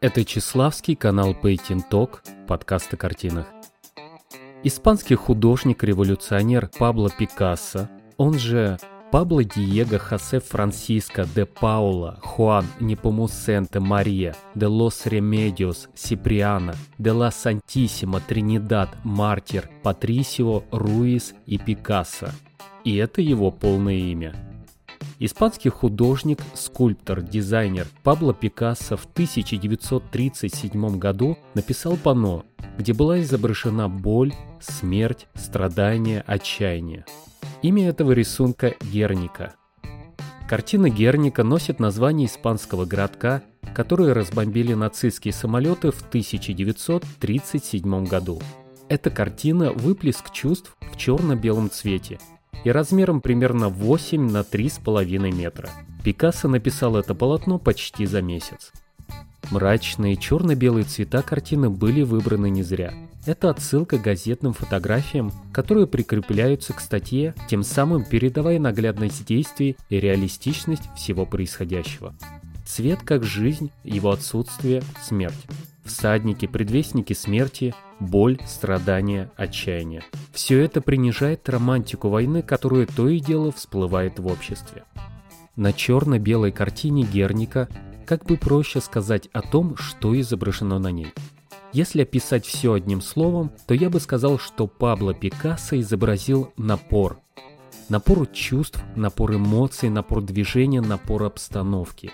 Это Чеславский канал Painting Talk, подкаст о картинах. Испанский художник-революционер Пабло Пикассо, он же Пабло Диего Хосе Франсиско де Паула Хуан Непомусено Мария де Лос Ремедиос Сиприана де ла Сантисима Тринидад Мартир Патрисио Руис и Пикассо. И это его полное имя – Испанский художник, скульптор, дизайнер Пабло Пикассо в 1937 году написал панно, где была изображена боль, смерть, страдание, отчаяние. Имя этого рисунка – Герника. Картина Герника носит название испанского городка, который разбомбили нацистские самолеты в 1937 году. Эта картина – выплеск чувств в черно-белом цвете, и размером примерно 8 на 3,5 метра. Пикассо написал это полотно почти за месяц. Мрачные черно-белые цвета картины были выбраны не зря. Это отсылка к газетным фотографиям, которые прикрепляются к статье, тем самым передавая наглядность действий и реалистичность всего происходящего. Цвет как жизнь, его отсутствие – смерть. Всадники, предвестники смерти, боль, страдания, отчаяние. Все это принижает романтику войны, которая то и дело всплывает в обществе. На черно-белой картине Герника как бы проще сказать о том, что изображено на ней. Если описать все одним словом, то я бы сказал, что Пабло Пикассо изобразил напор. Напор чувств, напор эмоций, напор движения, напор обстановки.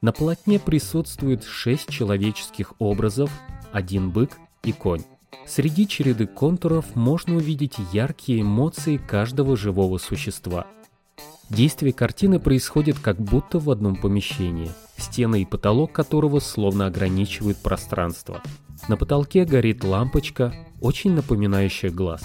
На полотне присутствует шесть человеческих образов, один бык, и конь. Среди череды контуров можно увидеть яркие эмоции каждого живого существа. Действие картины происходит как будто в одном помещении, стены и потолок которого словно ограничивают пространство. На потолке горит лампочка, очень напоминающая глаз.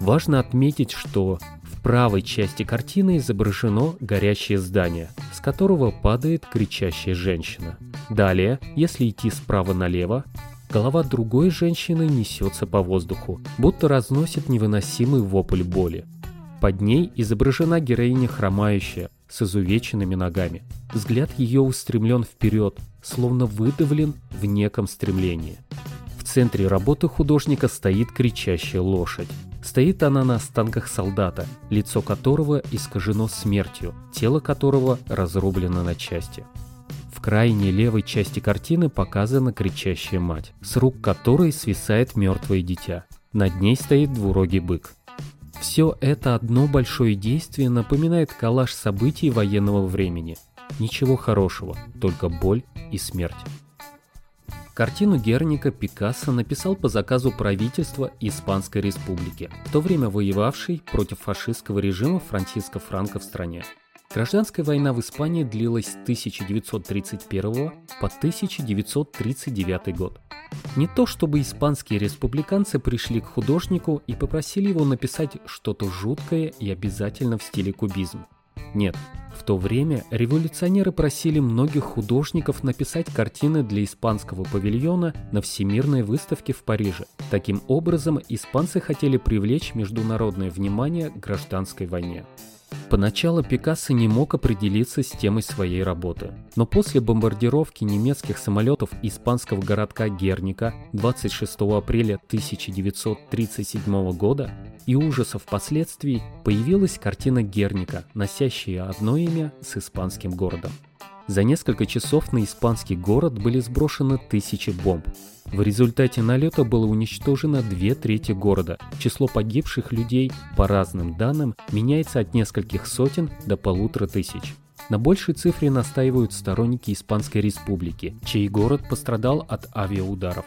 Важно отметить, что в правой части картины изображено горящее здание, с которого падает кричащая женщина. Далее, если идти справа налево, Голова другой женщины несется по воздуху, будто разносит невыносимый вопль боли. Под ней изображена героиня хромающая, с изувеченными ногами. Взгляд ее устремлен вперед, словно выдавлен в неком стремлении. В центре работы художника стоит кричащая лошадь. Стоит она на останках солдата, лицо которого искажено смертью, тело которого разрублено на части. В крайней левой части картины показана кричащая мать, с рук которой свисает мертвое дитя. Над ней стоит двурогий бык. Все это одно большое действие напоминает коллаж событий военного времени. Ничего хорошего, только боль и смерть. Картину Герника Пикассо написал по заказу правительства Испанской Республики, в то время воевавшей против фашистского режима Франциско Франко в стране. Гражданская война в Испании длилась с 1931 по 1939 год. Не то чтобы испанские республиканцы пришли к художнику и попросили его написать что-то жуткое и обязательно в стиле кубизм. Нет, то время революционеры просили многих художников написать картины для испанского павильона на Всемирной выставке в Париже. Таким образом, испанцы хотели привлечь международное внимание к гражданской войне. Поначалу Пикассо не мог определиться с темой своей работы, но после бомбардировки немецких самолетов испанского городка Герника 26 апреля 1937 года и ужасов последствий появилась картина Герника, носящая одно имя с испанским городом. За несколько часов на испанский город были сброшены тысячи бомб. В результате налета было уничтожено две трети города. Число погибших людей, по разным данным, меняется от нескольких сотен до полутора тысяч. На большей цифре настаивают сторонники Испанской Республики, чей город пострадал от авиаударов.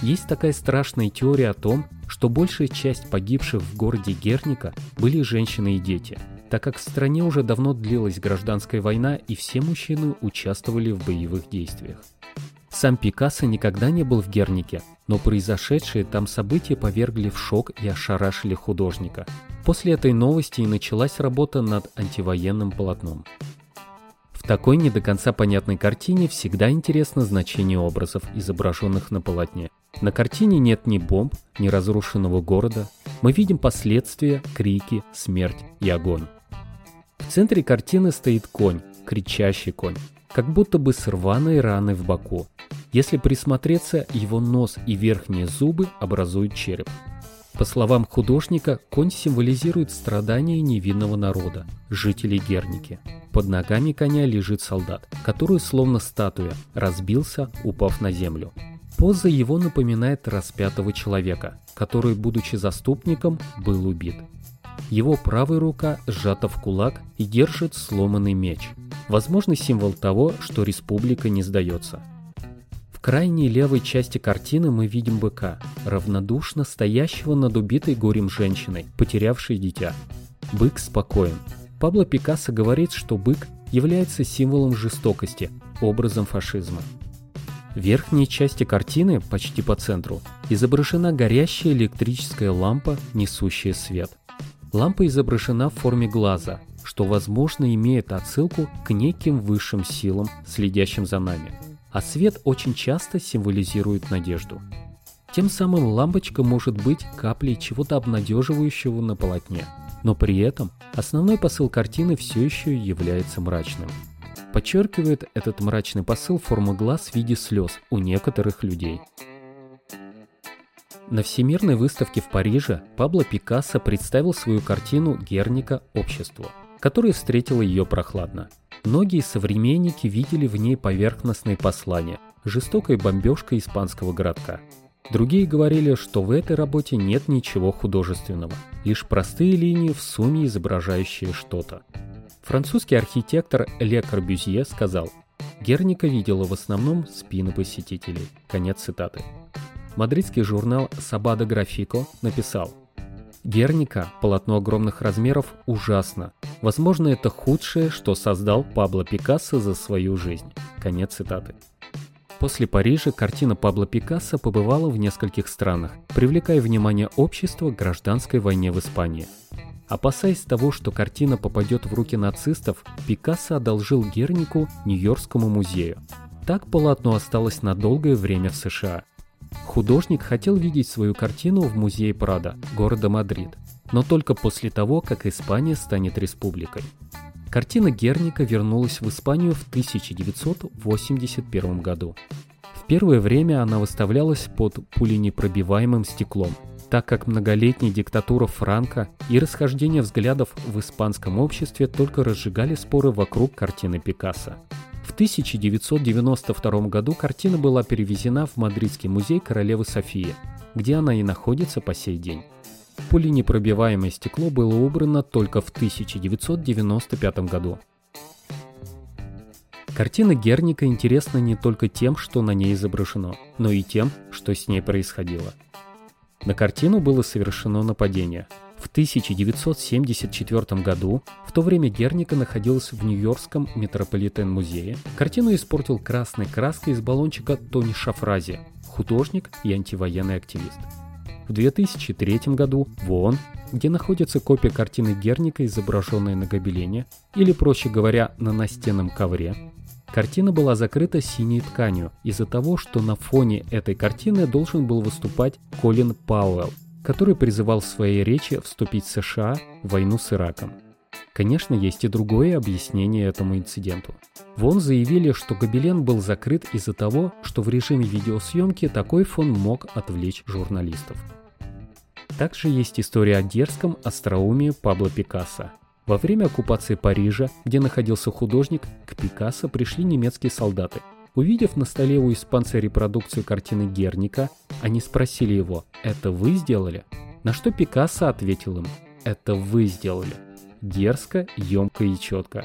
Есть такая страшная теория о том, что большая часть погибших в городе Герника были женщины и дети – так как в стране уже давно длилась гражданская война и все мужчины участвовали в боевых действиях. Сам Пикассо никогда не был в Гернике, но произошедшие там события повергли в шок и ошарашили художника. После этой новости и началась работа над антивоенным полотном. В такой не до конца понятной картине всегда интересно значение образов, изображенных на полотне. На картине нет ни бомб, ни разрушенного города. Мы видим последствия, крики, смерть и огонь. В центре картины стоит конь, кричащий конь. как будто бы с рваной раной в боку. Если присмотреться, его нос и верхние зубы образуют череп. По словам художника, конь символизирует страдания невинного народа, жителей Герники. Под ногами коня лежит солдат, который, словно статуя, разбился, упав на землю. Поза его напоминает распятого человека, который, будучи заступником, был убит. Его правая рука сжата в кулак и держит сломанный меч. Возможно, символ того, что республика не сдается крайней левой части картины мы видим быка, равнодушно стоящего над убитой горем женщиной, потерявшей дитя. Бык спокоен. Пабло Пикассо говорит, что бык является символом жестокости, образом фашизма. В верхней части картины, почти по центру, изображена горящая электрическая лампа, несущая свет. Лампа изображена в форме глаза, что, возможно, имеет отсылку к неким высшим силам, следящим за нами а свет очень часто символизирует надежду. Тем самым лампочка может быть каплей чего-то обнадеживающего на полотне, но при этом основной посыл картины все еще является мрачным. Подчеркивает этот мрачный посыл форма глаз в виде слез у некоторых людей. На Всемирной выставке в Париже Пабло Пикассо представил свою картину «Герника. Общество», которая встретила ее прохладно – Многие современники видели в ней поверхностные послания, жестокой бомбежкой испанского городка. Другие говорили, что в этой работе нет ничего художественного, лишь простые линии в сумме изображающие что-то. Французский архитектор Ле Корбюзье сказал, Герника видела в основном спины посетителей. Конец цитаты. Мадридский журнал «Сабада Графико» написал, Герника, полотно огромных размеров, ужасно. Возможно, это худшее, что создал Пабло Пикассо за свою жизнь. Конец цитаты. После Парижа картина Пабло Пикассо побывала в нескольких странах, привлекая внимание общества к гражданской войне в Испании. Опасаясь того, что картина попадет в руки нацистов, Пикассо одолжил Гернику Нью-Йоркскому музею. Так полотно осталось на долгое время в США. Художник хотел видеть свою картину в музее Прада, города Мадрид, но только после того, как Испания станет республикой. Картина Герника вернулась в Испанию в 1981 году. В первое время она выставлялась под пуленепробиваемым стеклом, так как многолетняя диктатура Франка и расхождение взглядов в испанском обществе только разжигали споры вокруг картины Пикассо. В 1992 году картина была перевезена в Мадридский музей королевы Софии, где она и находится по сей день. Пуленепробиваемое стекло было убрано только в 1995 году. Картина Герника интересна не только тем, что на ней изображено, но и тем, что с ней происходило. На картину было совершено нападение – 1974 году, в то время Герника находилась в Нью-Йоркском Метрополитен-музее, картину испортил красной краской из баллончика Тони Шафрази, художник и антивоенный активист. В 2003 году в ООН, где находится копия картины Герника, изображенная на гобелене, или, проще говоря, на настенном ковре, картина была закрыта синей тканью из-за того, что на фоне этой картины должен был выступать Колин Пауэлл, который призывал в своей речи вступить США в войну с Ираком. Конечно, есть и другое объяснение этому инциденту. Вон заявили, что гобелен был закрыт из-за того, что в режиме видеосъемки такой фон мог отвлечь журналистов. Также есть история о дерзком остроумии Пабло Пикассо. Во время оккупации Парижа, где находился художник, к Пикассо пришли немецкие солдаты Увидев на столе у испанца репродукцию картины Герника, они спросили его «Это вы сделали?» На что Пикассо ответил им «Это вы сделали». Дерзко, емко и четко.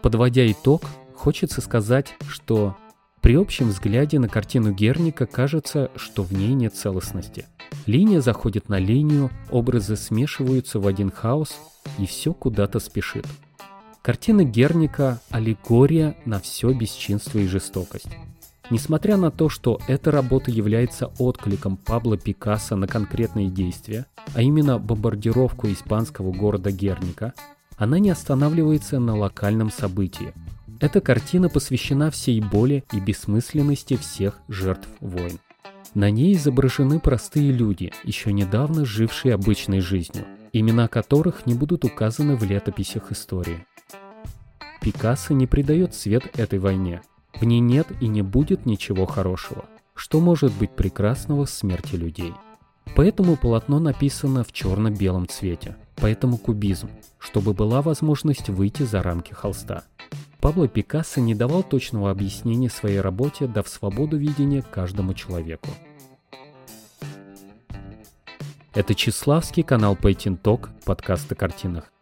Подводя итог, хочется сказать, что при общем взгляде на картину Герника кажется, что в ней нет целостности. Линия заходит на линию, образы смешиваются в один хаос, и все куда-то спешит. Картина Герника – аллегория на все бесчинство и жестокость. Несмотря на то, что эта работа является откликом Пабло Пикассо на конкретные действия, а именно бомбардировку испанского города Герника, она не останавливается на локальном событии. Эта картина посвящена всей боли и бессмысленности всех жертв войн. На ней изображены простые люди, еще недавно жившие обычной жизнью, имена которых не будут указаны в летописях истории. Пикассо не придает свет этой войне. В ней нет и не будет ничего хорошего. Что может быть прекрасного в смерти людей? Поэтому полотно написано в черно-белом цвете. Поэтому кубизм, чтобы была возможность выйти за рамки холста. Пабло Пикассо не давал точного объяснения своей работе, дав свободу видения каждому человеку. Это Числавский канал Painting Talk, подкаст о картинах.